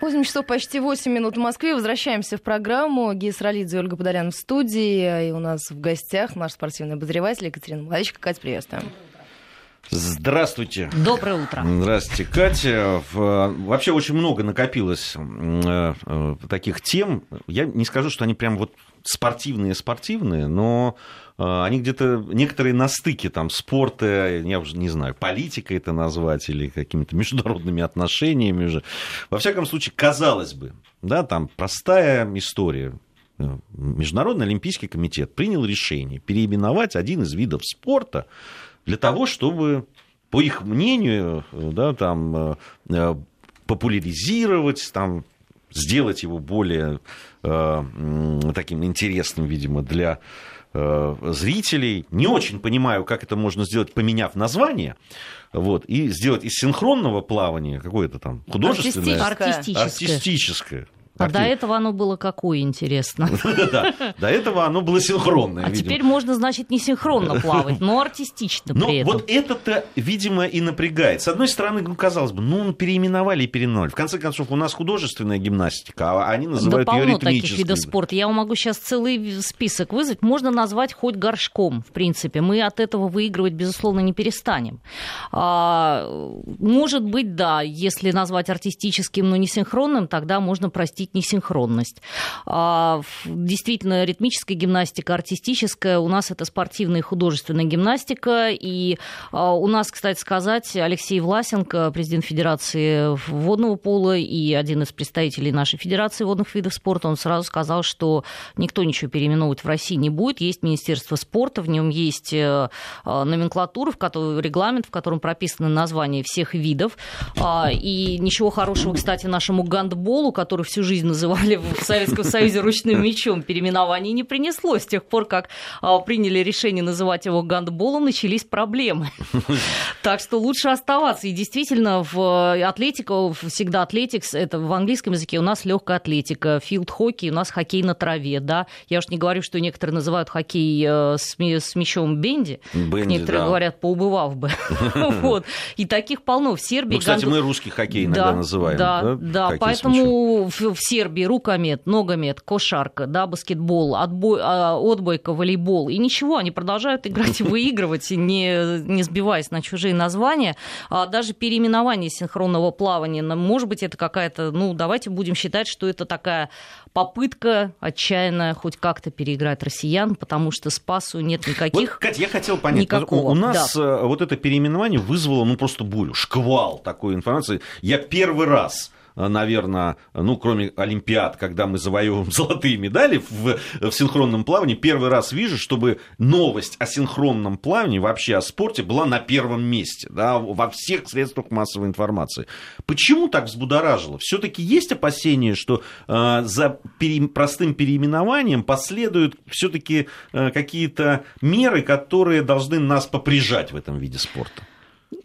8 часов почти 8 минут в Москве. Возвращаемся в программу. Гия Сралидзе и Ольга Подолян в студии. И у нас в гостях наш спортивный обозреватель Екатерина Младичка. Катя, приветствуем. Здравствуйте. Доброе утро. Здравствуйте, Катя. Вообще очень много накопилось э, э, таких тем. Я не скажу, что они прям вот спортивные-спортивные, но э, они где-то, некоторые на стыке там спорта, я уже не знаю, политика это назвать или какими-то международными отношениями уже. Во всяком случае, казалось бы, да, там простая история. Международный олимпийский комитет принял решение переименовать один из видов спорта для того, чтобы, по их мнению, да, там, э, популяризировать, там, сделать его более э, таким интересным, видимо, для э, зрителей. Не очень понимаю, как это можно сделать, поменяв название. Вот, и сделать из синхронного плавания какое-то там художественное, артистическое. артистическое а до этого оно было какое, интересно? Да, до этого оно было синхронное. А теперь можно, значит, не синхронно плавать, но артистично при этом. вот это-то, видимо, и напрягает. С одной стороны, ну, казалось бы, ну, переименовали и переименовали. В конце концов, у нас художественная гимнастика, а они называют ее ритмической. таких видов спорта. Я могу сейчас целый список вызвать. Можно назвать хоть горшком, в принципе. Мы от этого выигрывать, безусловно, не перестанем. А, может быть, да, если назвать артистическим, но не синхронным, тогда можно простить допустить несинхронность. А, действительно, ритмическая гимнастика, артистическая, у нас это спортивная и художественная гимнастика. И а, у нас, кстати сказать, Алексей Власенко, президент Федерации водного пола и один из представителей нашей Федерации водных видов спорта, он сразу сказал, что никто ничего переименовывать в России не будет. Есть Министерство спорта, в нем есть э, а, номенклатура, в которой, регламент, в котором прописаны названия всех видов. И ничего хорошего, кстати, нашему гандболу, который всю жизнь жизнь называли в Советском Союзе ручным мечом, переименование не принесло. С тех пор, как а, приняли решение называть его гандболом, начались проблемы. Так что лучше оставаться. И действительно, в атлетика, всегда атлетикс, это в английском языке у нас легкая атлетика, филд-хоккей, у нас хоккей на траве, да. Я уж не говорю, что некоторые называют хоккей э, с, с мячом бенди. бенди некоторые да. говорят, поубывав бы. вот. И таких полно. В Сербии... Ну, кстати, мы русский хоккей иногда да, называем. Да, да, да поэтому в Сербии рукомет, ногомет, кошарка, да, баскетбол, отбой, а, отбойка, волейбол. И ничего, они продолжают играть и выигрывать, не, не сбиваясь на чужие названия. А даже переименование синхронного плавания, может быть, это какая-то, ну, давайте будем считать, что это такая попытка отчаянная хоть как-то переиграть россиян, потому что спасу нет никаких. Вот, Катя, я хотел понять, никакого. у нас да. Э, вот это переименование вызвало, ну, просто бурю, шквал такой информации. Я первый раз наверное, ну, кроме Олимпиад, когда мы завоевываем золотые медали в, в синхронном плавании, первый раз вижу, чтобы новость о синхронном плавании, вообще о спорте, была на первом месте, да, во всех средствах массовой информации. Почему так взбудоражило? Все-таки есть опасения, что э, за пере, простым переименованием последуют все-таки э, какие-то меры, которые должны нас поприжать в этом виде спорта?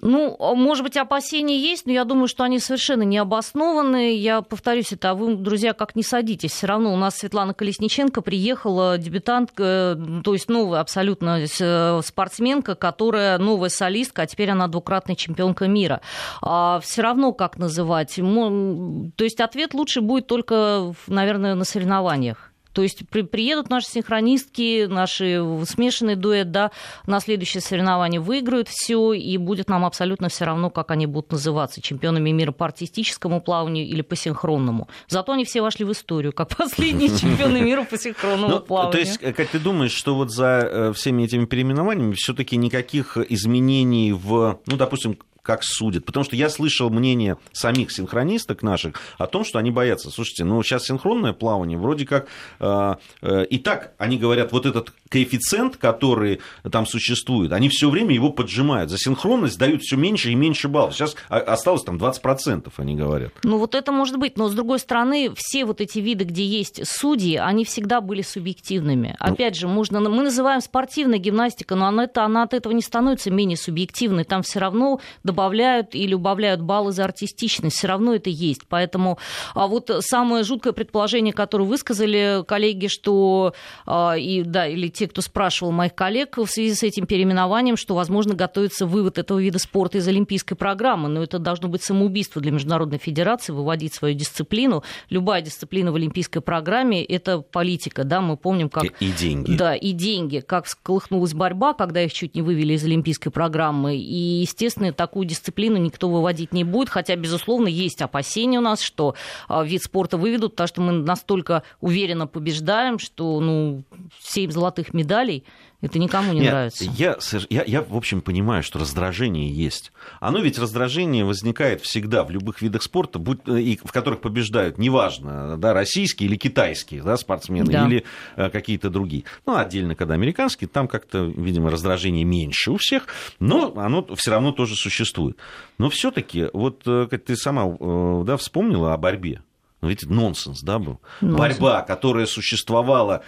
Ну, а, может быть, опасения есть, но я думаю, что они совершенно не обоснованы. Я повторюсь это, а вы, друзья, как не садитесь. Все равно у нас Светлана Колесниченко приехала, дебютантка, то есть новая абсолютно э, спортсменка, которая новая солистка, а теперь она двукратная чемпионка мира. А все равно как называть? То есть ответ лучше будет только, наверное, на соревнованиях. То есть при, приедут наши синхронистки, наши смешанный дуэт, да, на следующее соревнование выиграют все, и будет нам абсолютно все равно, как они будут называться, чемпионами мира по артистическому плаванию или по синхронному. Зато они все вошли в историю, как последние чемпионы мира по синхронному ну, плаванию. То есть, как ты думаешь, что вот за э, всеми этими переименованиями все-таки никаких изменений в, ну, допустим, как судят. Потому что я слышал мнение самих синхронисток наших о том, что они боятся. Слушайте, ну сейчас синхронное плавание, вроде как э, э, и так они говорят, вот этот коэффициент, который там существует, они все время его поджимают. За синхронность дают все меньше и меньше баллов. Сейчас осталось там 20%, они говорят. Ну вот это может быть, но с другой стороны, все вот эти виды, где есть судьи, они всегда были субъективными. Ну... Опять же, можно, мы называем спортивная гимнастика, но она, это, она от этого не становится менее субъективной. Там все равно добавляется добавляют или убавляют баллы за артистичность. Все равно это есть. Поэтому а вот самое жуткое предположение, которое высказали коллеги, что а, и, да, или те, кто спрашивал моих коллег в связи с этим переименованием, что, возможно, готовится вывод этого вида спорта из олимпийской программы. Но это должно быть самоубийство для Международной Федерации, выводить свою дисциплину. Любая дисциплина в олимпийской программе – это политика. Да? Мы помним, как... И деньги. Да, и деньги. Как сколыхнулась борьба, когда их чуть не вывели из олимпийской программы. И, естественно, такую дисциплину никто выводить не будет, хотя, безусловно, есть опасения у нас, что а, вид спорта выведут, потому что мы настолько уверенно побеждаем, что ну, 7 золотых медалей это никому не Нет, нравится. Я, я, я, в общем, понимаю, что раздражение есть. Оно ведь раздражение возникает всегда в любых видах спорта, будь, э, и, в которых побеждают, неважно, да, российские или китайские да, спортсмены, да. или э, какие-то другие. Ну, отдельно, когда американские, там как-то, видимо, раздражение меньше у всех, но оно все равно тоже существует. Но все-таки, вот э, как ты сама э, да, вспомнила о борьбе. Ну, ведь нонсенс, да, был? Нонсенс. Борьба, которая существовала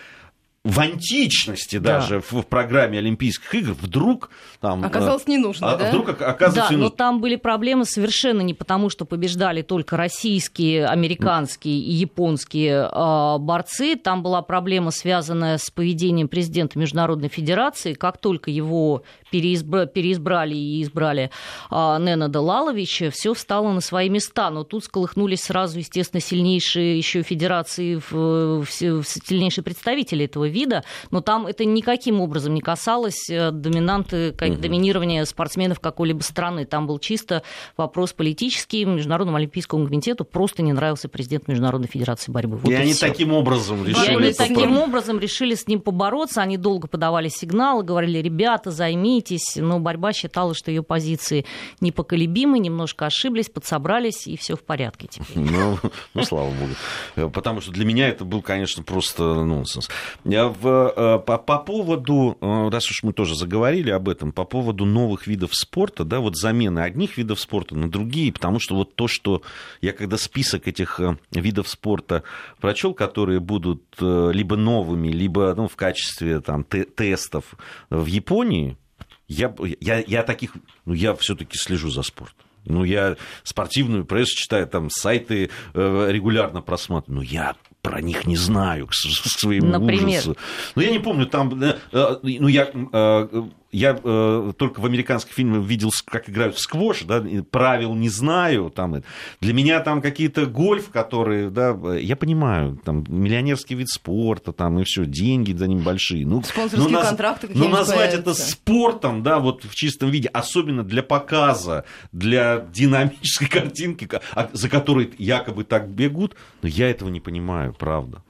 в античности даже да. в, в программе Олимпийских игр вдруг там... Оказалось не нужно, а, да? Вдруг оказывается да, не но там были проблемы совершенно не потому, что побеждали только российские, американские и японские э, борцы. Там была проблема, связанная с поведением президента Международной Федерации. Как только его переизбра... переизбрали и избрали э, Нена Далаловича, все встало на свои места. Но тут сколыхнулись сразу, естественно, сильнейшие еще федерации, в, в, сильнейшие представители этого вида, но там это никаким образом не касалось э, доминанты, как, угу. доминирования спортсменов какой-либо страны. Там был чисто вопрос политический. Международному олимпийскому комитету просто не нравился президент Международной федерации борьбы. Вот и, и они все. таким образом решили... И они таким образом решили с ним побороться. Они долго подавали сигналы, говорили, ребята, займитесь. Но борьба считала, что ее позиции непоколебимы, немножко ошиблись, подсобрались, и все в порядке теперь. Ну, ну, слава богу. Потому что для меня это был, конечно, просто нонсенс. В, э, по, по поводу, э, раз уж мы тоже заговорили об этом, по поводу новых видов спорта, да, вот замены одних видов спорта на другие, потому что вот то, что я когда список этих э, видов спорта прочел, которые будут либо новыми, либо ну, в качестве там, тестов в Японии, я, я, я таких, ну, я все-таки слежу за спортом. Ну, я спортивную прессу читаю, там сайты регулярно просматриваю. Но я про них не знаю, к своему Например? ужасу. Ну, я не помню, там, э, э, ну, я э, я э, только в американских фильмах видел, как играют в сквош, да, правил не знаю. Там, для меня там какие-то гольф, которые, да, я понимаю, там миллионерский вид спорта, там и все, деньги за ним большие. Ну, Спонсорские ну, контракты Ну, назвать это спортом, да, вот в чистом виде, особенно для показа, для динамической картинки, а, за которой якобы так бегут, но я этого не понимаю, правда.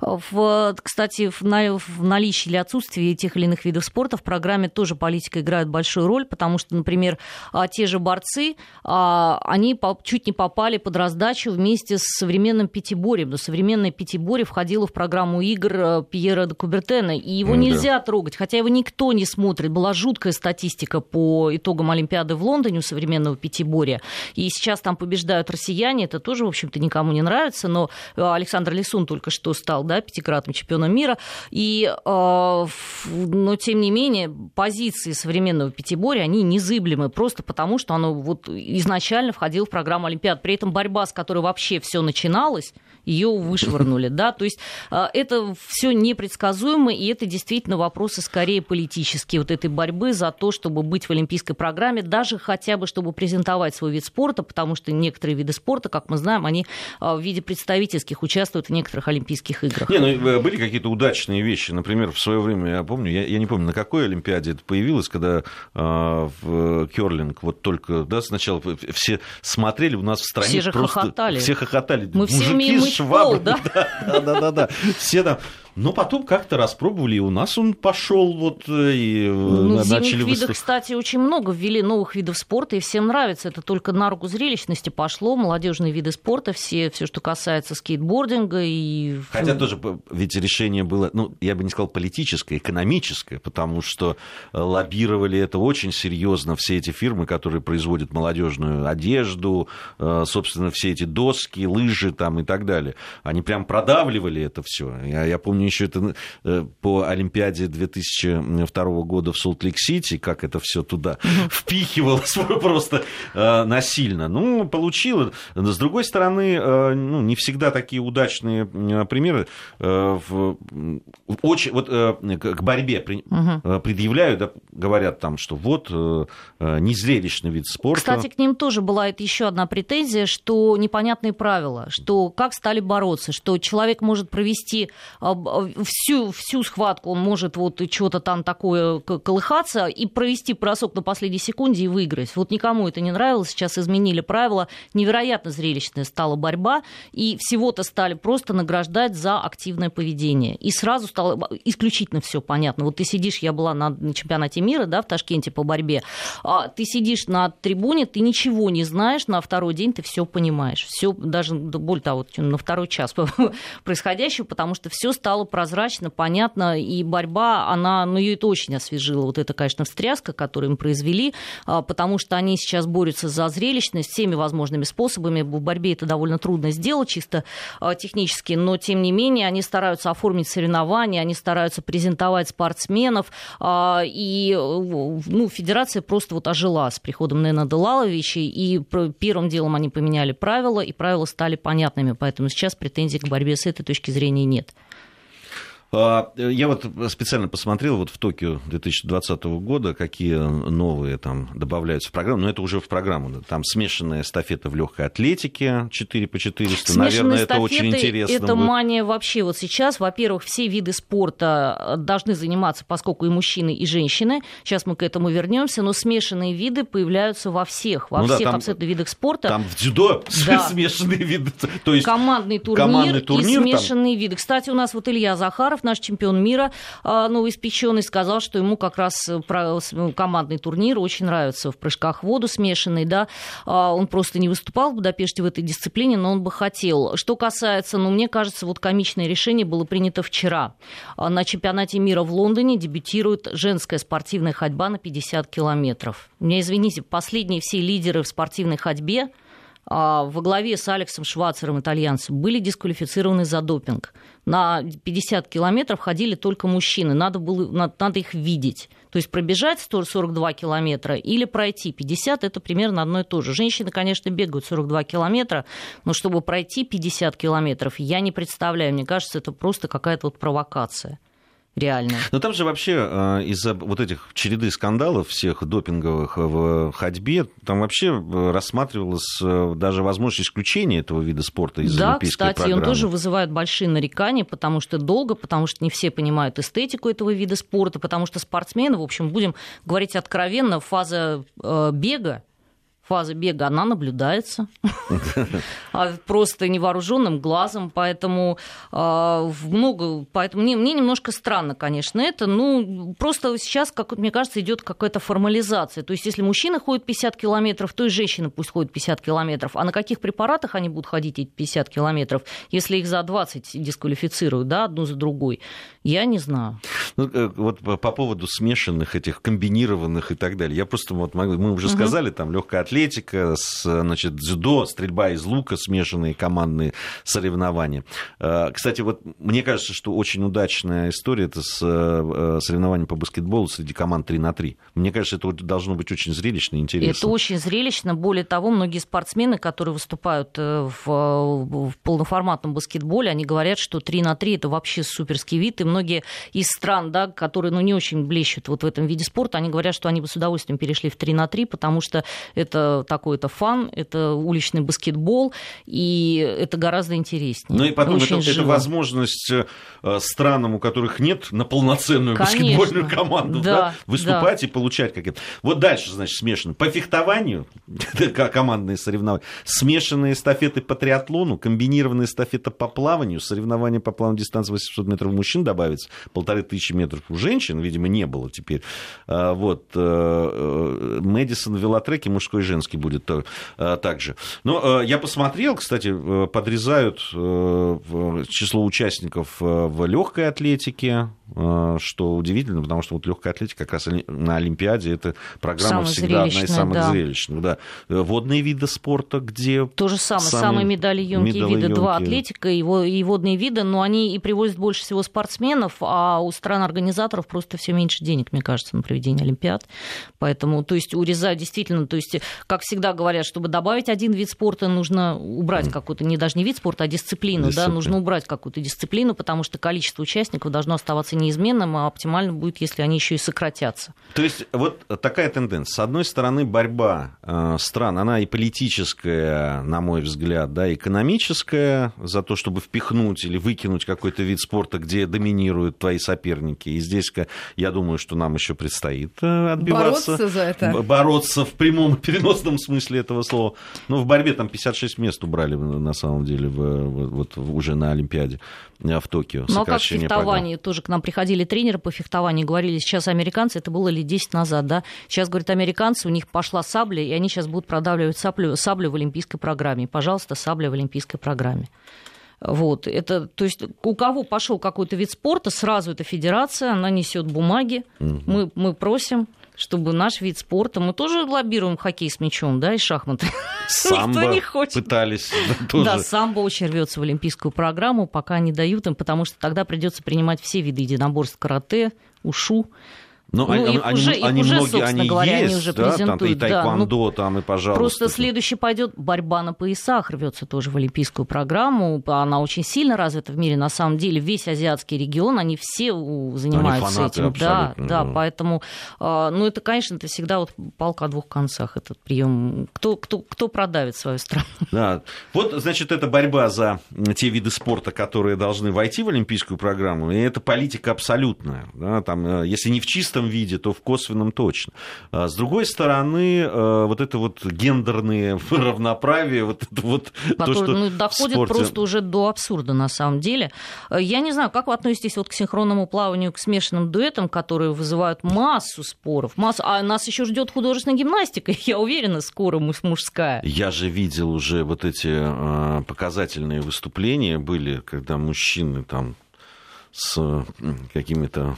В, кстати, в, на, в наличии или отсутствии тех или иных видов спорта в программе тоже политика играет большую роль, потому что, например, а, те же борцы, а, они чуть не попали под раздачу вместе с современным пятиборьем. Но современное пятиборье входило в программу игр э, Пьера де Кубертена, и его mm, нельзя да. трогать, хотя его никто не смотрит. Была жуткая статистика по итогам Олимпиады в Лондоне у современного пятиборья, и сейчас там побеждают россияне, это тоже, в общем-то, никому не нравится, но э, Александр Лисун только что стал да, пятикратным чемпионом мира. И, э, но, тем не менее, позиции современного пятиборья, они незыблемы, просто потому, что оно вот изначально входило в программу Олимпиад. При этом борьба, с которой вообще все начиналось, ее вышвырнули, да, то есть а, это все непредсказуемо, и это действительно вопросы скорее политические, вот этой борьбы за то, чтобы быть в олимпийской программе, даже хотя бы, чтобы презентовать свой вид спорта, потому что некоторые виды спорта, как мы знаем, они а, в виде представительских участвуют в некоторых олимпийских играх. Не, ну э, были какие-то удачные вещи, например, в свое время, я помню, я, я не помню, на какой Олимпиаде это появилось, когда э, в Керлинг вот только, да, сначала все смотрели, у нас в стране все же просто... хохотали. Все хохотали. Мы все умеем швабры. Да? да, да, да. Все там но потом как-то распробовали, и у нас он пошел вот э, и э, ну, начали видах, кстати, очень много ввели новых видов спорта, и всем нравится. Это только на руку зрелищности пошло. Молодежные виды спорта, все, все, что касается скейтбординга и... Хотя тоже, ведь решение было, ну, я бы не сказал политическое, экономическое, потому что э, лоббировали это очень серьезно все эти фирмы, которые производят молодежную одежду, собственно, все эти доски, лыжи там и так далее. Они прям продавливали это все. Я, я помню, еще это по Олимпиаде 2002 года в Солт-Лейк-Сити, как это все туда впихивалось просто насильно. Ну, получилось. С другой стороны, ну, не всегда такие удачные примеры. Очень, вот к борьбе предъявляют, да, говорят там, что вот незрелищный вид спорта. Кстати, к ним тоже была еще одна претензия, что непонятные правила, что как стали бороться, что человек может провести а, всю, всю схватку, он может вот что-то там такое колыхаться и провести бросок на последней секунде и выиграть. Вот никому это не нравилось, сейчас изменили правила, невероятно зрелищная стала борьба, и всего-то стали просто награждать за активное поведение. И сразу стало исключительно все понятно. Вот ты сидишь, я была на чемпионате мира, да, в Ташкенте по борьбе, а ты сидишь на трибуне, ты ничего не знаешь, на второй день ты все понимаешь. Все, даже более того, на второй час происходящего, потому что все стало прозрачно, понятно, и борьба, она, ну, ее это очень освежило. Вот это, конечно, встряска, которую им произвели, а, потому что они сейчас борются за зрелищность всеми возможными способами. В борьбе это довольно трудно сделать, чисто а, технически, но, тем не менее, они стараются оформить соревнования, они стараются презентовать спортсменов, а, и ну, федерация просто вот ожила с приходом Нена Делаловича, и первым делом они поменяли правила, и правила стали понятными, поэтому сейчас претензий к борьбе с этой точки зрения нет. А, я вот специально посмотрел вот в Токио 2020 года, какие новые там добавляются в программу, но это уже в программу. Там смешанная эстафета в легкой атлетике 4 по 400. Смешанные Наверное, это очень интересно. Это будет. мания вообще вот сейчас. Во-первых, все виды спорта должны заниматься, поскольку и мужчины, и женщины. Сейчас мы к этому вернемся, но смешанные виды появляются во всех, во ну всех да, там, абсолютно видах спорта. Там в дзюдо да. смешанные виды. То есть командный турнир, командный турнир и смешанные там... виды. Кстати, у нас вот Илья Захаров Макаров, наш чемпион мира а, новоиспеченный, сказал, что ему как раз э, ну, командный турнир очень нравится в прыжках в воду смешанный, да, а, он просто не выступал в Будапеште в этой дисциплине, но он бы хотел. Что касается, ну, мне кажется, вот комичное решение было принято вчера. А, на чемпионате мира в Лондоне дебютирует женская спортивная ходьба на 50 километров. Мне, извините, последние все лидеры в спортивной ходьбе во главе с Алексом Швацером, итальянцем, были дисквалифицированы за допинг на 50 километров ходили только мужчины. Надо, было, надо, надо их видеть. То есть пробежать 142 километра или пройти 50, это примерно одно и то же. Женщины, конечно, бегают 42 километра, но чтобы пройти 50 километров, я не представляю. Мне кажется, это просто какая-то вот провокация реально. Но там же вообще а, из-за вот этих череды скандалов всех допинговых в ходьбе, там вообще э, рассматривалась э, даже возможность исключения этого вида спорта из да, олимпийской кстати, программы. он тоже вызывает большие нарекания, потому что долго, потому что не все понимают эстетику этого вида спорта, потому что спортсмены, в общем, будем говорить откровенно, фаза э, бега фаза бега, она наблюдается. А просто невооруженным глазом, поэтому а, много, поэтому мне, мне немножко странно, конечно, это, ну, просто сейчас, как мне кажется, идет какая-то формализация, то есть если мужчина ходит 50 километров, то и женщина пусть ходит 50 километров, а на каких препаратах они будут ходить эти 50 километров, если их за 20 дисквалифицируют, да, одну за другой, я не знаю. Ну, э, вот по поводу смешанных этих, комбинированных и так далее, я просто, вот мы уже сказали, там, легкая атлетика, атлетика, значит, дзюдо, стрельба из лука, смешанные командные соревнования. Э, кстати, вот мне кажется, что очень удачная история это с э, соревнованием по баскетболу среди команд 3 на 3. Мне кажется, это должно быть очень зрелищно и интересно. Это очень зрелищно. Более того, многие спортсмены, которые выступают э, в, в полноформатном баскетболе, они говорят, что 3 на 3 это вообще суперский вид. И многие из стран, да, которые ну, не очень блещут вот в этом виде спорта, они говорят, что они бы с удовольствием перешли в 3 на 3, потому что это такой-то фан, это уличный баскетбол, и это гораздо интереснее. Ну и потом это, это возможность э, странам, у которых нет на полноценную Конечно. баскетбольную команду, да, да, выступать да. и получать какие-то. Вот дальше, значит, смешано. По фехтованию, командные соревнования, смешанные эстафеты по триатлону, комбинированные эстафеты по плаванию, соревнования по плаванию дистанции 800 метров у мужчин добавится, полторы тысячи метров у женщин, видимо, не было теперь. А, вот. Э, э, Мэдисон велотреки мужской и женский Зеленский будет э, также. Но э, я посмотрел, кстати, э, подрезают число участников в легкой атлетике, что удивительно, потому что вот легкая атлетика как раз на Олимпиаде это программа Самая всегда одна из самых да. зрелищных. Да. Водные виды спорта, где... То же самое, самые, самые медалеемкие виды, два атлетика и, и водные виды, но они и привозят больше всего спортсменов, а у стран-организаторов просто все меньше денег, мне кажется, на проведение Олимпиад. Поэтому, то есть урезать действительно, то есть, как всегда говорят, чтобы добавить один вид спорта, нужно убрать какую-то, не даже не вид спорта, а дисциплину, Дисциплина. да, нужно убрать какую-то дисциплину, потому что количество участников должно оставаться неизменным, а оптимально будет, если они еще и сократятся. То есть вот такая тенденция. С одной стороны, борьба э, стран, она и политическая, на мой взгляд, да, экономическая, за то, чтобы впихнуть или выкинуть какой-то вид спорта, где доминируют твои соперники. И здесь, я думаю, что нам еще предстоит э, отбиваться. Бороться за это. Бороться в прямом и переносном смысле этого слова. Ну, в борьбе там 56 мест убрали, на самом деле, в, вот, уже на Олимпиаде в Токио. Ну, а как в фехтовании? Программ. Тоже к нам приходили тренеры по фехтованию, говорили, сейчас американцы, это было лет 10 назад, да, сейчас, говорят, американцы, у них пошла сабля, и они сейчас будут продавливать саблю, саблю в олимпийской программе. Пожалуйста, сабля в олимпийской программе. Вот, это, то есть у кого пошел какой-то вид спорта, сразу эта федерация, она несет бумаги, угу. мы, мы просим, чтобы наш вид спорта, мы тоже лоббируем хоккей с мячом, да, и шахматы. Самбо Никто не хочет. пытались тоже. Да, самбо очень рвется в олимпийскую программу, пока не дают им, потому что тогда придется принимать все виды единоборств карате, ушу, но ну, они, их они, уже, они, их многие, они говоря, есть, они уже да, презентуют. Там, и тайквандо, да, ну, там, и пожалуйста. Просто следующий пойдет борьба на поясах, рвется тоже в олимпийскую программу. Она очень сильно развита в мире. На самом деле весь азиатский регион, они все занимаются они этим. Да, да, да, поэтому, а, ну это, конечно, это всегда вот палка о двух концах, этот прием. Кто, кто, кто продавит свою страну? Да. Вот, значит, это борьба за те виды спорта, которые должны войти в олимпийскую программу, и это политика абсолютная. Да, там, э, если не в чистом чистом виде, то в косвенном точно. А с другой стороны, э, вот это вот гендерные равноправие, вот это вот Который, то, что ну, доходит спорте... просто уже до абсурда на самом деле. Э, я не знаю, как вы относитесь вот к синхронному плаванию, к смешанным дуэтам, которые вызывают массу споров, массу... а нас еще ждет художественная гимнастика, я уверена, скоро мужская. Я же видел уже вот эти э, показательные выступления были, когда мужчины там с какими-то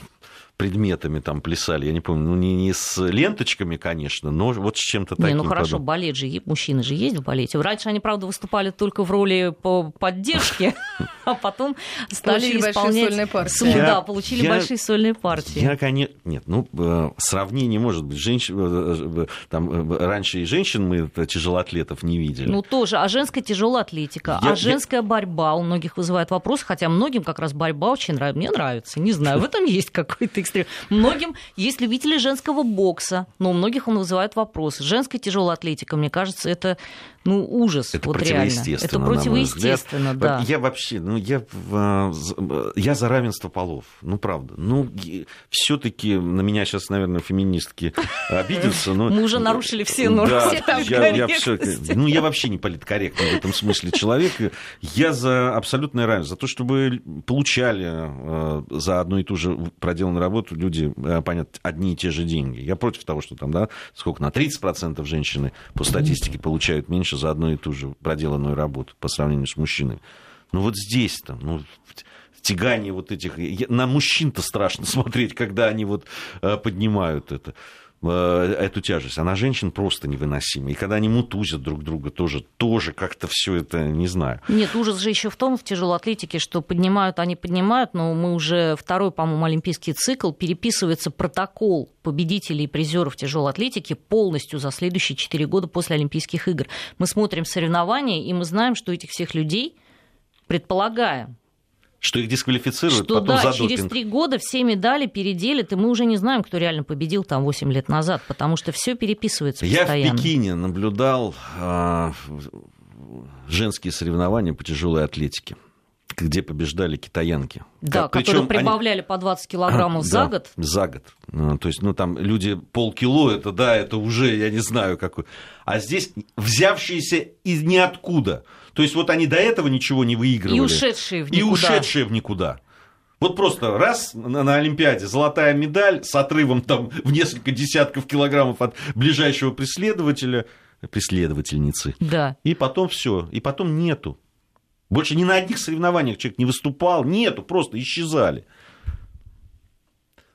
предметами там плясали, я не помню, ну не, не с ленточками, конечно, но вот с чем-то таким. Не, ну хорошо, подобным. балет же, мужчины же есть в балете. Раньше они, правда, выступали только в роли по поддержке, а потом стали исполнять... партии. Да, получили большие сольные партии. Я, конечно, нет, ну, э, сравнение может быть. Женщин, э, э, там, раньше и женщин мы тяжелоатлетов не видели. Ну, тоже. А женская тяжелая атлетика, а женская борьба у многих вызывает вопрос, хотя многим как раз борьба очень нравится. Мне нравится, не знаю, в этом есть какой-то экстрим. Многим есть любители женского бокса, но у многих он вызывает вопросы. Женская тяжелая атлетика, мне кажется, это ну, ужас. Это вот противоестественно. Это противоестественно, да. Я вообще, ну, я, я за равенство полов. Ну, правда. Ну, все-таки на меня сейчас, наверное, феминистки обидятся. Но... Мы уже нарушили все нормы. Да, я, я все, ну, я вообще не политкорректный в этом смысле человек. Я за абсолютное равенство, за то, чтобы получали э, за одну и ту же проделанную работу люди, э, понятно, одни и те же деньги. Я против того, что там, да, сколько, на 30% женщины по статистике получают меньше за одну и ту же проделанную работу по сравнению с мужчиной. Ну вот здесь-то, ну, тягание вот этих... На мужчин-то страшно смотреть, когда они вот э, поднимают это. Э, эту тяжесть, а на женщин просто невыносимо. И когда они мутузят друг друга, тоже, тоже как-то все это, не знаю. Нет, ужас же еще в том, в тяжелой атлетике, что поднимают, они поднимают, но мы уже второй, по-моему, олимпийский цикл, переписывается протокол победителей и призеров тяжелой атлетики полностью за следующие четыре года после Олимпийских игр. Мы смотрим соревнования, и мы знаем, что этих всех людей, предполагаем, что их дисквалифицируют что, потом да, за через три года все медали переделят, и мы уже не знаем, кто реально победил там 8 лет назад, потому что все переписывается Я постоянно. в Пекине наблюдал э, женские соревнования по тяжелой атлетике где побеждали китаянки. Да, как, которые прибавляли они... по 20 килограммов за да, год. За год. Ну, то есть, ну, там люди полкило, это, да, это уже, я не знаю, какой. А здесь взявшиеся из ниоткуда. То есть вот они до этого ничего не выигрывали. И ушедшие в никуда. И ушедшие в никуда. Вот просто раз на, Олимпиаде золотая медаль с отрывом там в несколько десятков килограммов от ближайшего преследователя, преследовательницы. Да. И потом все, и потом нету. Больше ни на одних соревнованиях человек не выступал, нету, просто исчезали.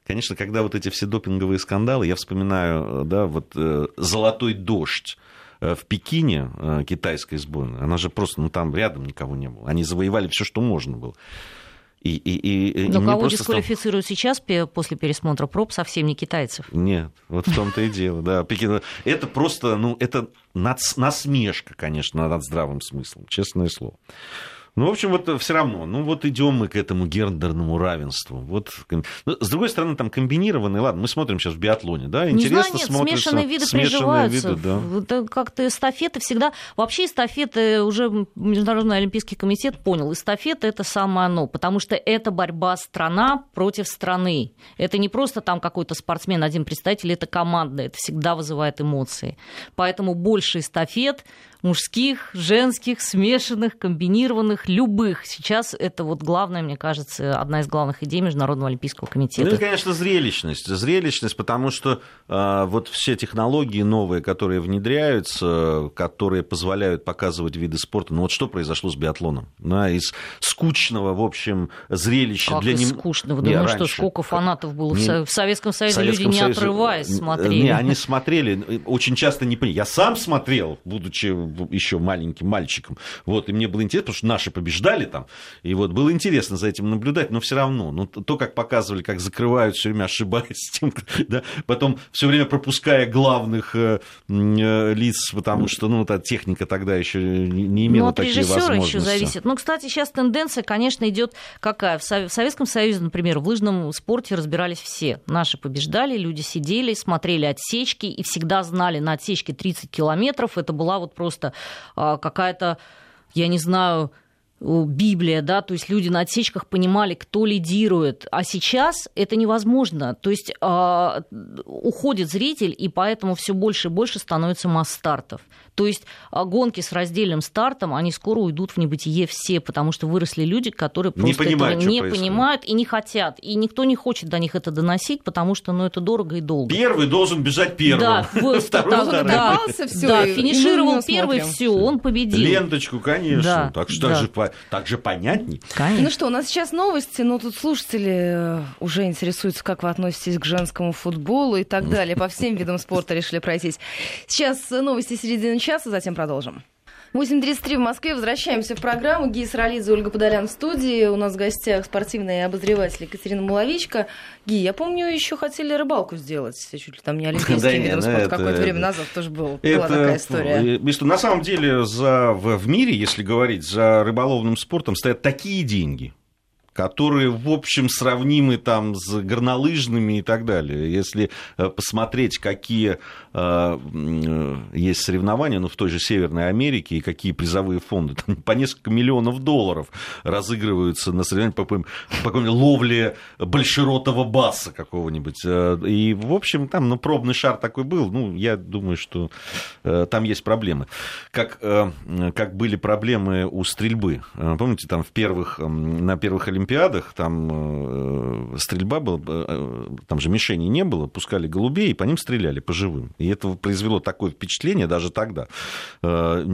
Конечно, когда вот эти все допинговые скандалы, я вспоминаю, да, вот «Золотой дождь», в Пекине китайской сборной, она же просто, ну там рядом никого не было. Они завоевали все, что можно было. И, и, и, Но и кого дисквалифицируют стал... сейчас после пересмотра проб, совсем не китайцев? Нет, вот в том-то и дело, да. Это просто, ну, это насмешка, конечно, над здравым смыслом, честное слово. Ну, в общем, вот все равно, ну, вот идем мы к этому гендерному равенству. Вот, ну, с другой стороны, там комбинированные, ладно, мы смотрим сейчас в биатлоне, да, интересно Не знаю, нет, смотрится. Смешанные виды смешанные приживаются. Виды, да. Вот как-то эстафеты всегда... Вообще эстафеты уже Международный Олимпийский комитет понял, эстафета это самое оно, потому что это борьба страна против страны. Это не просто там какой-то спортсмен, один представитель, это команда, это всегда вызывает эмоции. Поэтому больше эстафет, мужских, женских, смешанных, комбинированных, любых. Сейчас это вот главное, мне кажется, одна из главных идей Международного Олимпийского комитета. Ну и, конечно, зрелищность. Зрелищность, потому что э, вот все технологии новые, которые внедряются, которые позволяют показывать виды спорта, ну вот что произошло с биатлоном? Да, из скучного, в общем, зрелища как для нем... скучного? Не, Думаю, раньше... что сколько фанатов было не... в Советском Союзе, Советском люди не Союзе... отрываясь смотрели. Не, они смотрели, очень часто не поняли. Я сам смотрел, будучи еще маленьким мальчиком. Вот, и мне было интересно, потому что наши побеждали там. И вот было интересно за этим наблюдать, но все равно. Ну, то, как показывали, как закрывают, все время ошибаясь, тем, да, потом все время пропуская главных э, э, лиц, потому что, ну, эта техника тогда еще не, не имела ну, от такие возможности. еще зависит. Ну, кстати, сейчас тенденция, конечно, идет какая? В Советском Союзе, например, в лыжном спорте разбирались все. Наши побеждали, люди сидели, смотрели отсечки и всегда знали на отсечке 30 километров. Это была вот просто а, какая-то, я не знаю, Библия, да, то есть люди на отсечках понимали, кто лидирует, а сейчас это невозможно, то есть э, уходит зритель, и поэтому все больше и больше становится масс-стартов. То есть а, гонки с раздельным стартом, они скоро уйдут в небытие все, потому что выросли люди, которые просто не понимают, этого не происходит. понимают и не хотят. И никто не хочет до них это доносить, потому что ну, это дорого и долго. Первый должен бежать первым. Да, второй, да, финишировал первый, все, он победил. Ленточку, конечно. Да, так что да. так, же, так же понятней. Конечно. Ну что, у нас сейчас новости, но тут слушатели э, уже интересуются, как вы относитесь к женскому футболу и так далее. По всем видам спорта решили пройтись. Сейчас новости середины часа, затем продолжим. 8.33 в Москве. Возвращаемся в программу. Гия Саралидзе, Ольга Подолян в студии. У нас в гостях спортивный обозреватель Екатерина Маловичка. Ги, я помню, еще хотели рыбалку сделать. Чуть ли там не олимпийский да, видом ну спорта. Какое-то время назад тоже был, это, была такая история. Если, на самом деле за, в, в мире, если говорить, за рыболовным спортом стоят такие деньги – которые, в общем, сравнимы там с горнолыжными и так далее. Если э, посмотреть, какие э, э, есть соревнования, ну, в той же Северной Америке, и какие призовые фонды, там по несколько миллионов долларов разыгрываются на соревнованиях по, по какой-нибудь ловле большеротого баса какого-нибудь. И, в общем, там, ну, пробный шар такой был, ну, я думаю, что там есть проблемы. Как, как были проблемы у стрельбы. Помните, там в первых, на первых Олимпиадах Олимпиадах там э, стрельба была, э, там же мишени не было, пускали голубей и по ним стреляли, по живым. И это произвело такое впечатление даже тогда, э,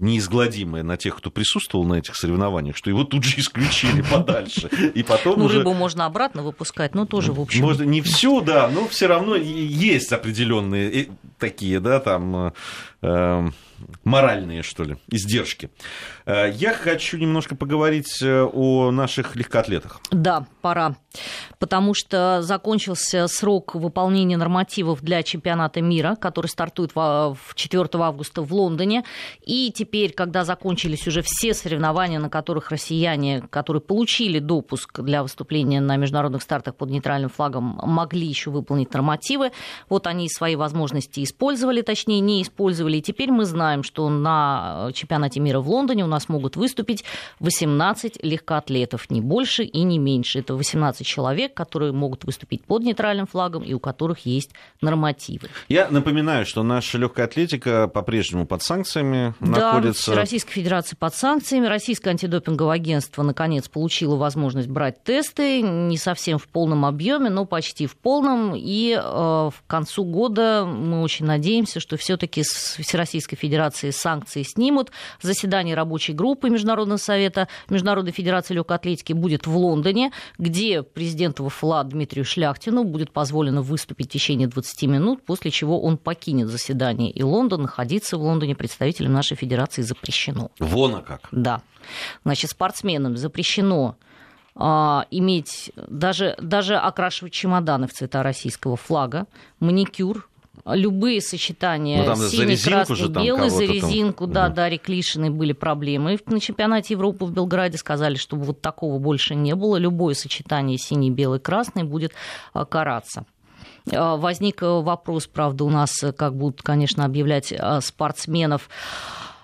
неизгладимое на тех, кто присутствовал на этих соревнованиях, что его тут же исключили подальше. И потом ну, уже... рыбу можно обратно выпускать, но тоже, в общем... Можно не всю, да, но все равно есть определенные такие, да, там моральные, что ли, издержки. Э, я хочу немножко поговорить э, о наших легкоатлетах. Да, пора. Потому что закончился срок выполнения нормативов для чемпионата мира, который стартует 4 августа в Лондоне. И теперь, когда закончились уже все соревнования, на которых россияне, которые получили допуск для выступления на международных стартах под нейтральным флагом, могли еще выполнить нормативы, вот они свои возможности использовали, точнее, не использовали. И теперь мы знаем, что на чемпионате мира в Лондоне у нас могут выступить 18 легкоатлетов, не больше и не меньше. Это 18 человек, которые могут выступить под нейтральным флагом и у которых есть нормативы. Я напоминаю, что наша легкая атлетика по-прежнему под санкциями да, находится. Российская Федерация под санкциями. Российское антидопинговое агентство наконец получило возможность брать тесты, не совсем в полном объеме, но почти в полном. И э, в концу года мы очень надеемся, что все-таки Всероссийская Федерация Федерации санкции снимут. Заседание рабочей группы Международного совета Международной Федерации легкой атлетики будет в Лондоне, где президенту ФЛА Дмитрию Шляхтину будет позволено выступить в течение 20 минут, после чего он покинет заседание. И Лондон, находиться в Лондоне представителям нашей федерации запрещено. Вон а как. Да. Значит, спортсменам запрещено а, иметь, даже, даже окрашивать чемоданы в цвета российского флага, маникюр, любые сочетания ну, синий, красный, белый, за резинку, там... да, да, Дарьи Клишиной были проблемы. На чемпионате Европы в Белграде сказали, что вот такого больше не было. Любое сочетание синий, белый, красный будет а, караться. А, возник вопрос, правда, у нас, как будут, конечно, объявлять спортсменов,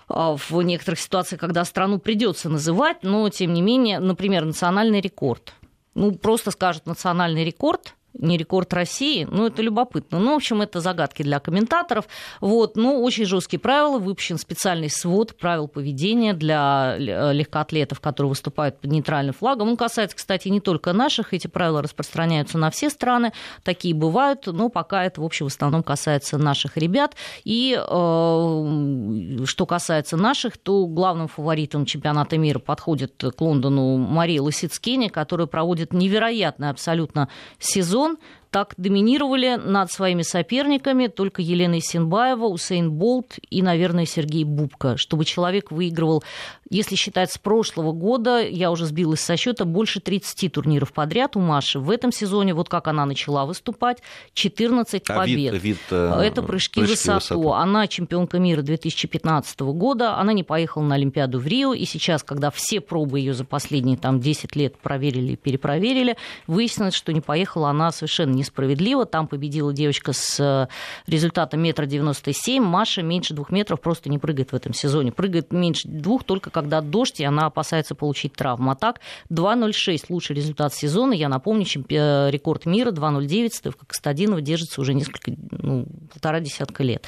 а, в некоторых ситуациях, когда страну придется называть, но тем не менее, например, национальный рекорд. Ну, просто скажут национальный рекорд, не рекорд России, ну, это любопытно. Ну, в общем, это загадки для комментаторов. Вот, но очень жесткие правила, выпущен специальный свод правил поведения для э, легкоатлетов, которые выступают под нейтральным флагом. Он касается, кстати, не только наших, эти правила распространяются на все страны, такие бывают, но пока это, в общем, в основном касается наших ребят. И э, что касается наших, то главным фаворитом чемпионата мира подходит к Лондону Мария Лысицкене, которая проводит невероятный абсолютно сезон сезон так доминировали над своими соперниками только Елена Исенбаева, Усейн Болт и, наверное, Сергей Бубка, чтобы человек выигрывал, если считать с прошлого года, я уже сбилась со счета, больше 30 турниров подряд у Маши. В этом сезоне, вот как она начала выступать, 14 а побед. Вид, вид, э, Это прыжки, прыжки высоту. высоту. Она чемпионка мира 2015 года, она не поехала на Олимпиаду в Рио, и сейчас, когда все пробы ее за последние там, 10 лет проверили и перепроверили, выяснилось, что не поехала она совершенно несправедливо. Там победила девочка с э, результатом метра девяносто семь. Маша меньше двух метров просто не прыгает в этом сезоне. Прыгает меньше двух только когда дождь, и она опасается получить травму. А так 2.06 лучший результат сезона. Я напомню, чемпи... Э, рекорд мира 2.09 Стывка Костадинова держится уже несколько, ну, полтора десятка лет.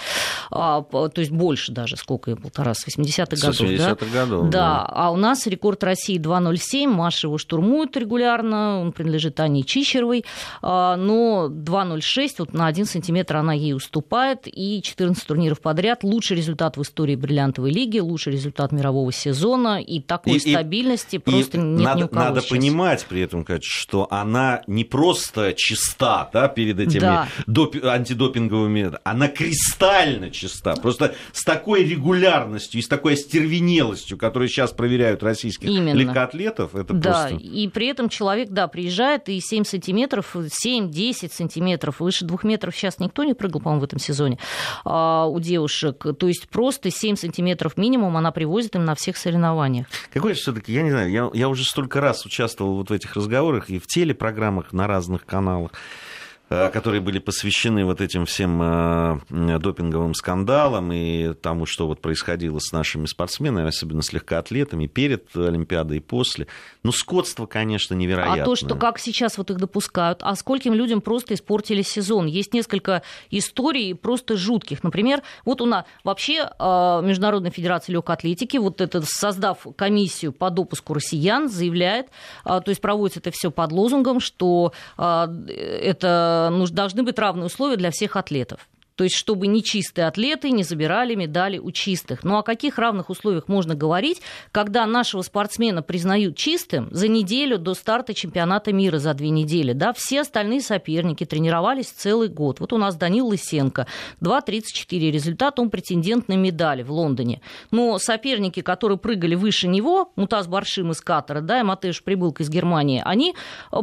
А, то есть больше даже, сколько, полтора, с 80-х годов. 80-х да? годов. Да. да, а у нас рекорд России 2.07. Маша его штурмует регулярно, он принадлежит Ане Чичеровой. А, но 2.06, вот на 1 сантиметр она ей уступает, и 14 турниров подряд. Лучший результат в истории бриллиантовой лиги, лучший результат мирового сезона, и такой и, стабильности и, просто и нет надо, ни у кого Надо сейчас. понимать при этом, что она не просто чиста да, перед этими да. доп... антидопинговыми, она кристально чиста. Просто с такой регулярностью и с такой остервенелостью, которую сейчас проверяют российских Именно. легкоатлетов, это да, просто... и при этом человек, да, приезжает и 7 сантиметров, 7-10 10 сантиметров, выше двух метров сейчас никто не прыгал, по-моему, в этом сезоне а, у девушек. То есть просто 7 сантиметров минимум она привозит им на всех соревнованиях. Какой же все-таки, я не знаю, я, я уже столько раз участвовал вот в этих разговорах и в телепрограммах на разных каналах. Э, которые были посвящены вот этим всем э, допинговым скандалам и тому, что вот происходило с нашими спортсменами, особенно с легкоатлетами, перед Олимпиадой и после. Ну, скотство, конечно, невероятное. А то, что как сейчас вот их допускают, а скольким людям просто испортили сезон. Есть несколько историй просто жутких. Например, вот у нас вообще э, Международная федерация легкой атлетики, вот это, создав комиссию по допуску россиян, заявляет, то есть проводится это все под лозунгом, что это должны быть равные условия для всех атлетов. То есть, чтобы нечистые атлеты не забирали медали у чистых. Ну о каких равных условиях можно говорить, когда нашего спортсмена признают чистым за неделю до старта чемпионата мира за две недели? Да? Все остальные соперники тренировались целый год. Вот у нас Данил Лысенко, 2.34 результат, он претендент на медали в Лондоне. Но соперники, которые прыгали выше него, Мутаз Баршим из Катара, да, и Матеш Прибылка из Германии, они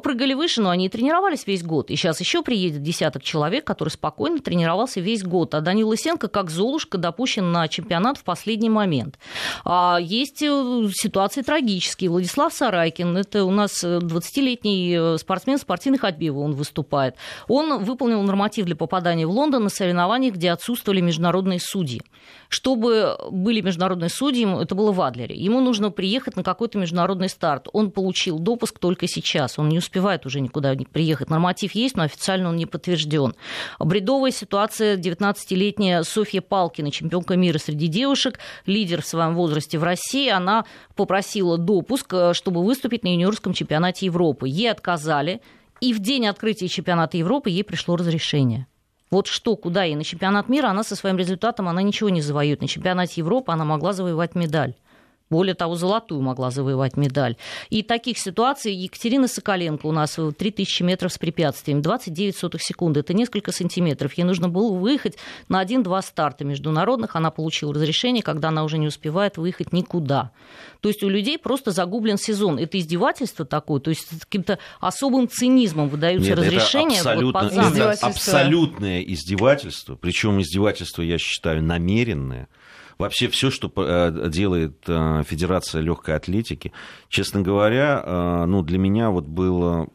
прыгали выше, но они тренировались весь год. И сейчас еще приедет десяток человек, который спокойно тренировался весь год. А Данил Лысенко, как Золушка, допущен на чемпионат в последний момент. А есть э, ситуации трагические. Владислав Сарайкин, это у нас 20-летний э, спортсмен в спортивной ходьбе, он выступает. Он выполнил норматив для попадания в Лондон на соревнованиях, где отсутствовали международные судьи. Чтобы были международные судьи, это было в Адлере. Ему нужно приехать на какой-то международный старт. Он получил допуск только сейчас. Он не успевает уже никуда приехать. Норматив есть, но официально он не подтвержден. Бредовая ситуация 19-летняя Софья Палкина, чемпионка мира среди девушек, лидер в своем возрасте в России. Она попросила допуск, э, чтобы выступить на юниорском чемпионате Европы. Ей отказали, и в день открытия чемпионата Европы ей пришло разрешение. Вот что, куда и на чемпионат мира она со своим результатом, она ничего не завоюет. На чемпионате Европы она могла завоевать медаль. Более того, золотую могла завоевать медаль. И таких ситуаций Екатерина Соколенко у нас 3000 метров с препятствием, 29 сотых секунды. Это несколько сантиметров. Ей нужно было выехать на один-два старта международных. Она получила разрешение, когда она уже не успевает выехать никуда. То есть у людей просто загублен сезон. Это издевательство такое, то есть каким-то особым цинизмом выдаются Нет, разрешения. Это абсолютно, вот, это абсолютное издевательство. Причем издевательство, я считаю, намеренное вообще все, что э, делает э, Федерация легкой атлетики, честно говоря, э, ну, для меня вот было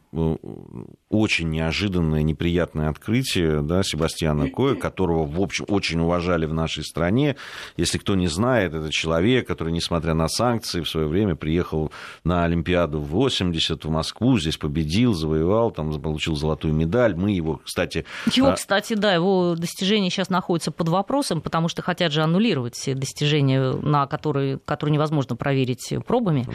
очень неожиданное, неприятное открытие да, Себастьяна Коя, которого, в общем, очень уважали в нашей стране. Если кто не знает, это человек, который, несмотря на санкции, в свое время приехал на Олимпиаду в 80 в Москву, здесь победил, завоевал, там получил золотую медаль. Мы его, кстати... Его, а, кстати, да, его достижения сейчас находятся под вопросом, потому что хотят же аннулировать все достижения, на которые, которые невозможно проверить пробами.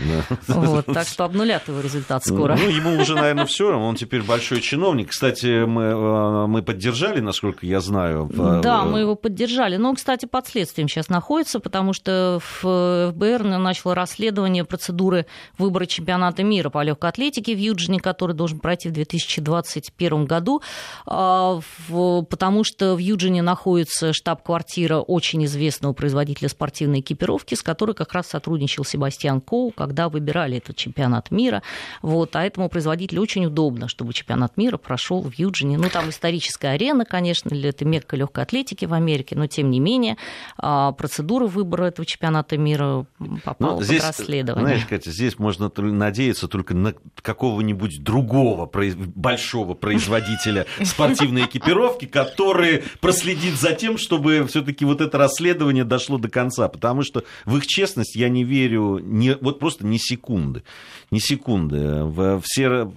Да. Вот, так что обнулят его результат скоро. Ну, ему уже, наверное, все, он теперь большой чиновник. Кстати, мы, э, мы поддержали, насколько я знаю. В... Да, мы его поддержали. Но, кстати, под следствием сейчас находится, потому что в ФБР начало расследование процедуры выбора чемпионата мира по легкой атлетике в Юджине, который должен пройти в 2021 году, а, потому что в Юджине находится штаб-квартира очень известного производителя спортивной экипировки, с которой как раз сотрудничал Себастьян Коу, когда выбирали этот чемпионат мира. Вот, а этому производителю очень удобно, чтобы чемпионат мира прошел в Юджине. Ну, там историческая арена, конечно, или это мекка легкой атлетики в Америке, но тем не менее а, процедура выбора этого чемпионата мира попала ну, здесь, под расследование. Знаешь, Катя, здесь можно надеяться только на какого-нибудь другого большого производителя спортивной экипировки, который проследит за тем, чтобы все-таки вот это расследование дошло до конца, потому что в их честность я не верю, не, вот просто ни секунды, ни секунды. Все,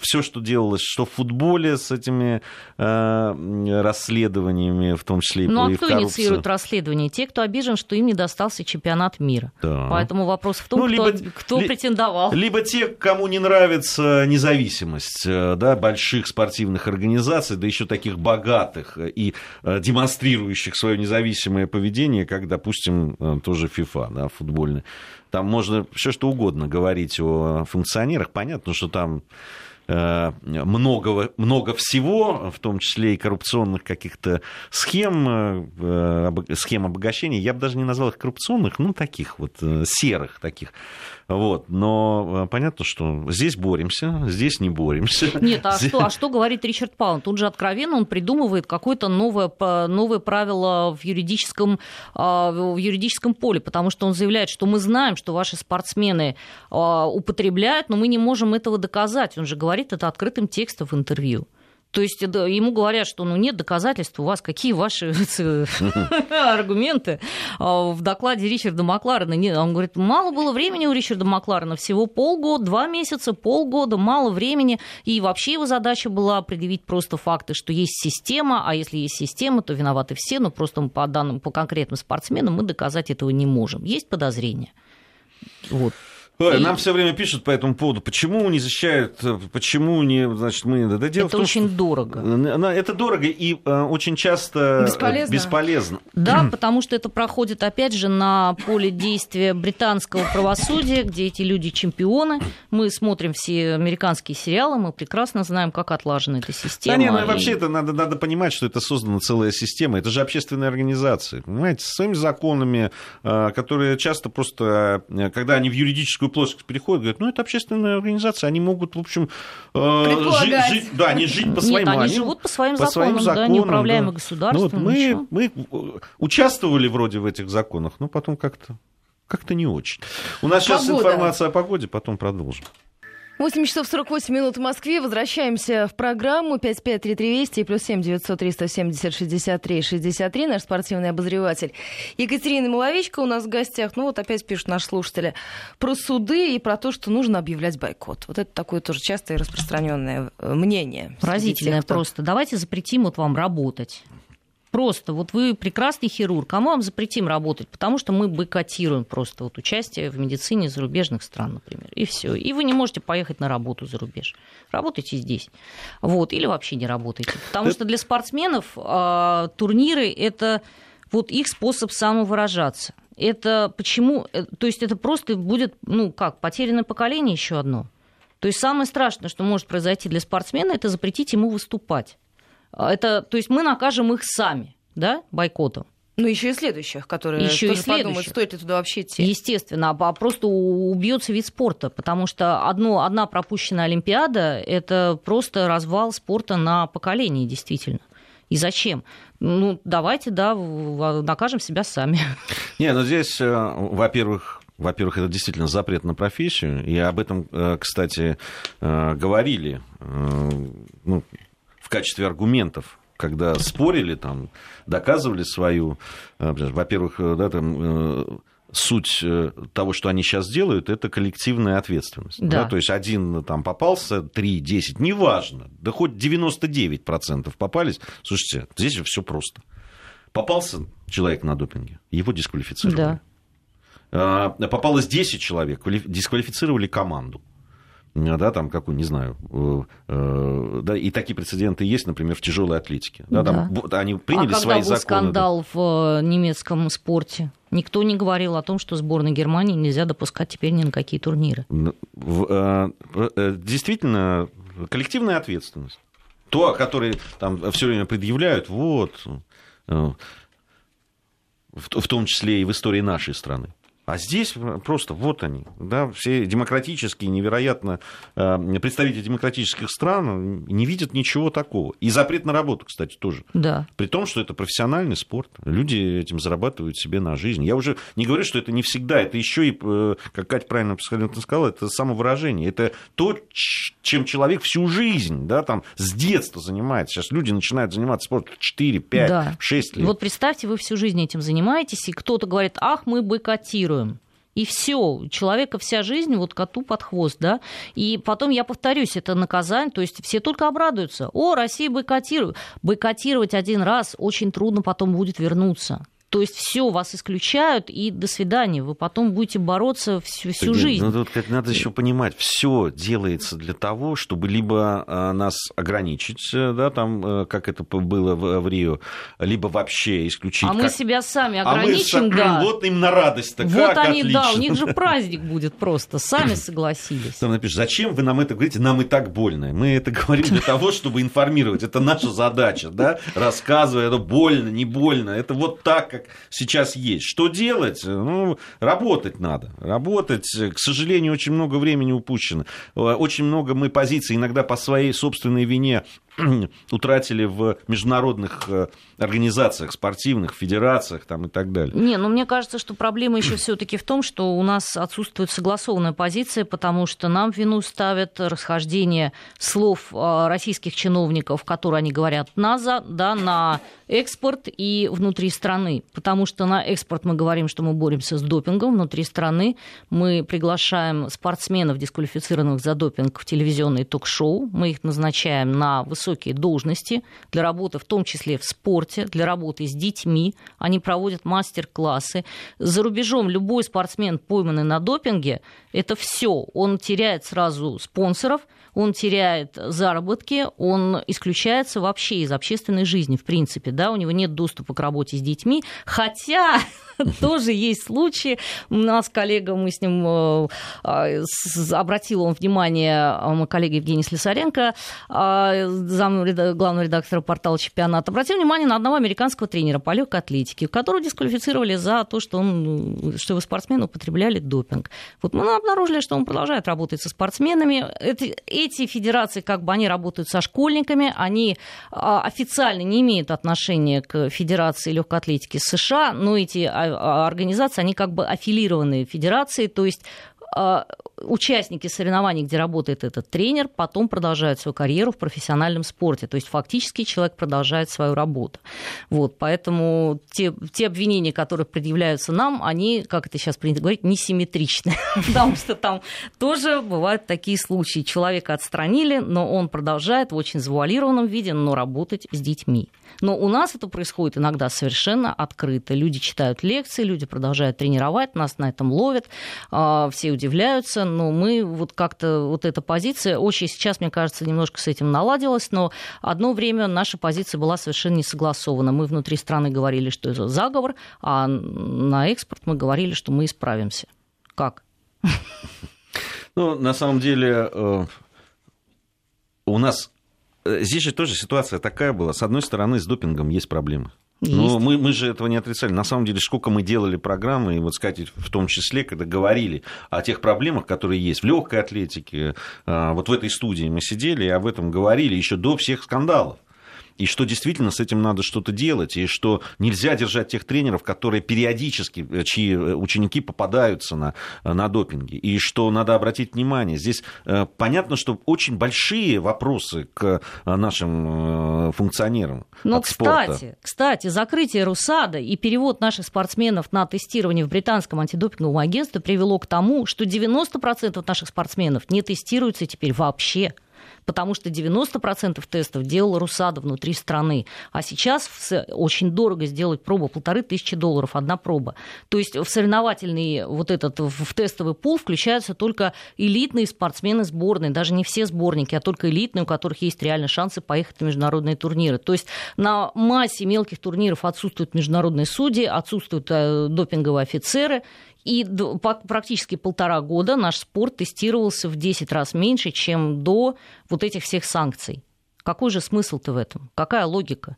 все, что делалось, что в футболе с этими э, расследованиями, в том числе и Ну, а кто коррупцию. инициирует расследование? Те, кто обижен, что им не достался чемпионат мира. Да. Поэтому вопрос в том, ну, либо, кто, кто ли, претендовал. Либо те, кому не нравится независимость э, да, больших спортивных организаций, да еще таких богатых и э, демонстрирующих свое независимое поведение, как, допустим, э, тоже ФИФА, да, футбольный. Там можно все что угодно говорить о функционерах. Понятно, что там Э, много, много всего, в том числе и коррупционных каких-то схем, э, схем обогащения. Я бы даже не назвал их коррупционных, ну, таких вот э, серых таких. Вот. Но понятно, что здесь боремся, здесь не боремся. Нет, а, здесь... что, а что говорит Ричард Паун? Тут же откровенно он придумывает какое-то новое, новое правило в юридическом, а, в юридическом поле, потому что он заявляет, что мы знаем, что ваши спортсмены а, употребляют, но мы не можем этого доказать. Он же говорит это открытым текстом в интервью. То есть ему говорят, что ну, нет доказательств у вас, какие ваши аргументы. А в докладе Ричарда Макларена он говорит, мало было времени у Ричарда Макларена, всего полгода, два месяца, полгода, мало времени. И вообще его задача была предъявить просто факты, что есть система, а если есть система, то виноваты все, но просто по данным, по конкретным спортсменам мы доказать этого не можем. Есть подозрения. Вот. И... Нам все время пишут по этому поводу, почему не защищают, почему не, значит, мы... Это, дело это том, очень что... дорого. Это дорого и э, очень часто бесполезно. бесполезно. Да, потому что это проходит, опять же, на поле действия британского правосудия, где эти люди чемпионы. Мы смотрим все американские сериалы, мы прекрасно знаем, как отлажена эта система. Да нет, ну, и... вообще это надо, надо понимать, что это создана целая система. Это же общественные организации, понимаете, с своими законами, э, которые часто просто, э, когда они в юридическую политическую плоскость переходят, говорят, ну, это общественная организация, они могут, в общем, э, жить, жить, да, они жить по своим... Нет, они живут по своим по законам, своим законам да, неуправляемы да. государством. Ну, вот мы, мы участвовали вроде в этих законах, но потом как-то как-то не очень. У нас Погода. сейчас информация о погоде, потом продолжим. 8 часов 48 минут в Москве. Возвращаемся в программу 553320 и плюс 7 900 370 63 63. Наш спортивный обозреватель Екатерина Маловичка у нас в гостях. Ну вот опять пишут наши слушатели про суды и про то, что нужно объявлять бойкот. Вот это такое тоже частое и распространенное э, мнение. Поразительное тех, кто... просто. Давайте запретим вот вам работать. Просто вот вы прекрасный хирург, а мы вам запретим работать, потому что мы бойкотируем просто вот участие в медицине зарубежных стран, например, и все. И вы не можете поехать на работу за рубеж. Работайте здесь. Вот. Или вообще не работайте. Потому что для спортсменов э, турниры это вот их способ самовыражаться. Это почему? Э, то есть это просто будет, ну как, потерянное поколение еще одно. То есть самое страшное, что может произойти для спортсмена, это запретить ему выступать. А, это, то есть мы накажем их сами, да, бойкотом. Ну, еще и следующих, которые еще тоже и следующих. подумают, стоит ли туда вообще идти. Естественно, а просто убьется вид спорта, потому что одно, одна пропущенная Олимпиада – это просто развал спорта на поколение, действительно. И зачем? Ну, давайте, да, накажем себя сами. Не, ну здесь, э, во-первых, во-первых, это действительно запрет на профессию, и об этом, э, кстати, э, говорили ну, в качестве аргументов когда спорили, там, доказывали свою, во-первых, да, там, суть того, что они сейчас делают, это коллективная ответственность. Да. Да? То есть один там попался, три, десять, неважно, да хоть 99% попались. Слушайте, здесь все просто. Попался человек на допинге, его дисквалифицировали. Да. А, попалось 10 человек, дисквалифицировали команду да, там какую, не знаю, э, э, да, и такие прецеденты есть, например, в тяжелой атлетике. Да, да. Там, они приняли а свои когда был законы. скандал да. в э, немецком спорте? Никто не говорил о том, что сборной Германии нельзя допускать теперь ни на какие турниры. Действительно, коллективная ответственность. То, которое там все время предъявляют, вот, в том числе и в истории нашей страны. А здесь просто вот они, да, все демократические, невероятно, э, представители демократических стран не видят ничего такого. И запрет на работу, кстати, тоже. Да. При том, что это профессиональный спорт. Люди этим зарабатывают себе на жизнь. Я уже не говорю, что это не всегда, это еще и, э, как Катя правильно сказала, это самовыражение. Это то, чем человек всю жизнь, да, там, с детства занимается. Сейчас люди начинают заниматься спортом 4, 5, да. 6 лет. Вот представьте, вы всю жизнь этим занимаетесь, и кто-то говорит, ах, мы бойкотируем и все. Человека вся жизнь вот коту под хвост, да. И потом, я повторюсь, это наказание, то есть все только обрадуются. О, Россия бойкотирует. Бойкотировать один раз очень трудно потом будет вернуться. То есть все вас исключают, и до свидания. Вы потом будете бороться всю, всю так, жизнь. Ну, тут надо еще понимать, все делается для того, чтобы либо а, нас ограничить, э, да, там, э, как это было в, в Рио, либо вообще исключить. А как... мы себя сами ограничим, а мы, да. Вот им на радость-то, Вот как они, отлично. да, у них же праздник будет просто, сами согласились. Там напишешь, зачем вы нам это говорите, нам и так больно. Мы это говорим для того, чтобы информировать, это наша задача, да, рассказывая, это больно, не больно, это вот так, как сейчас есть. Что делать? Ну, работать надо. Работать. К сожалению, очень много времени упущено. Очень много мы позиций иногда по своей собственной вине утратили в международных э, организациях, спортивных, федерациях там, и так далее. Не, ну мне кажется, что проблема еще все-таки в том, что у нас отсутствует согласованная позиция, потому что нам вину ставят расхождение слов э, российских чиновников, которые они говорят на, за, да, на экспорт и внутри страны. Потому что на экспорт мы говорим, что мы боремся с допингом, внутри страны мы приглашаем спортсменов, дисквалифицированных за допинг, в телевизионные ток-шоу, мы их назначаем на высокие должности для работы, в том числе в спорте, для работы с детьми. Они проводят мастер-классы. За рубежом любой спортсмен, пойманный на допинге, это все. Он теряет сразу спонсоров, он теряет заработки, он исключается вообще из общественной жизни, в принципе, да, у него нет доступа к работе с детьми, хотя тоже есть случаи. У нас коллега, мы с ним э, а, обратил он внимание, а, мой коллега Евгений Слесаренко, а, зам главного редактора портала «Чемпионат», обратил внимание на одного американского тренера по легкой атлетике, которого дисквалифицировали за то, что, он, что его спортсмены употребляли допинг. Вот мы обнаружили, что он продолжает работать со спортсменами. Это, эти федерации, как бы они работают со школьниками, они а, официально не имеют отношения к Федерации легкой атлетики США, но эти а, а, организации, они как бы аффилированные федерации, то есть участники соревнований, где работает этот тренер, потом продолжают свою карьеру в профессиональном спорте. То есть фактически человек продолжает свою работу. Вот, поэтому те, те обвинения, которые предъявляются нам, они, как это сейчас принято говорить, несимметричны. Потому что там тоже бывают такие случаи. Человека отстранили, но он продолжает в очень завуалированном виде, но работать с детьми. Но у нас это происходит иногда совершенно открыто. Люди читают лекции, люди продолжают тренировать, нас на этом ловят, а, все удивляются, но мы вот как-то, вот эта позиция, очень сейчас, мне кажется, немножко с этим наладилась, но одно время наша позиция была совершенно не согласована. Мы внутри страны говорили, что это заговор, а на экспорт мы говорили, что мы исправимся. Как? Ну, на самом деле, э, у нас здесь же тоже ситуация такая была. С одной стороны, с допингом есть проблемы. Но мы, мы же этого не отрицали. На самом деле, сколько мы делали программы, и вот сказать, в том числе, когда говорили о тех проблемах, которые есть в легкой атлетике, э, вот в этой студии мы сидели и об этом говорили еще до всех скандалов и что действительно с этим надо что-то делать, и что нельзя держать тех тренеров, которые периодически, э, чьи э, ученики попадаются на, э, на допинге, и что надо обратить внимание. Здесь понятно, что очень большие вопросы к нашим функционерам. Но, кстати, кстати, закрытие РУСАДА и перевод наших спортсменов на тестирование в британском антидопинговом агентстве привело к тому, что 90% наших спортсменов не тестируются теперь вообще потому что 90% тестов делал Русада внутри страны, а сейчас очень дорого сделать пробу, полторы тысячи долларов одна проба. То есть в соревновательный вот этот, в тестовый пул включаются только элитные спортсмены сборной, даже не все сборники, а только элитные, у которых есть реально шансы поехать на международные турниры. То есть на массе мелких турниров отсутствуют международные судьи, отсутствуют э, допинговые офицеры, и практически полтора года наш спорт тестировался в 10 раз меньше, чем до вот этих всех санкций. Какой же смысл-то в этом? Какая логика?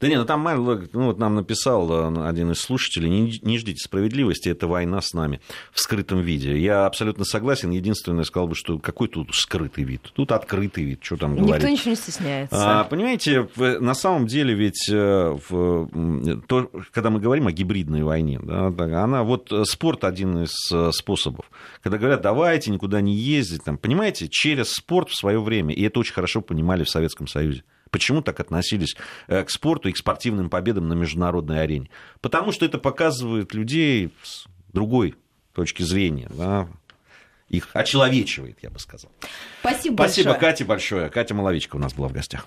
Да нет, ну там ну, вот нам написал э, один из слушателей, не, не ждите справедливости, это война с нами в скрытом виде. Я абсолютно согласен, единственное, сказал бы, что какой тут скрытый вид, тут открытый вид, что там говорить. Никто ничего не стесняется. А, понимаете, на самом деле ведь э, в, то, когда мы говорим о гибридной войне, да, она вот э, спорт один из способов. Когда говорят, давайте никуда не ездить, там, понимаете, через спорт в свое время, и это очень хорошо понимали в Советском Союзе. Почему так относились э, к спорту и к спортивным победам на международной арене? Потому что это показывает людей с другой точки зрения, да, их очеловечивает, я бы сказал. Спасибо, Спасибо большое. Кате большое. Катя Маловичка у нас была в гостях.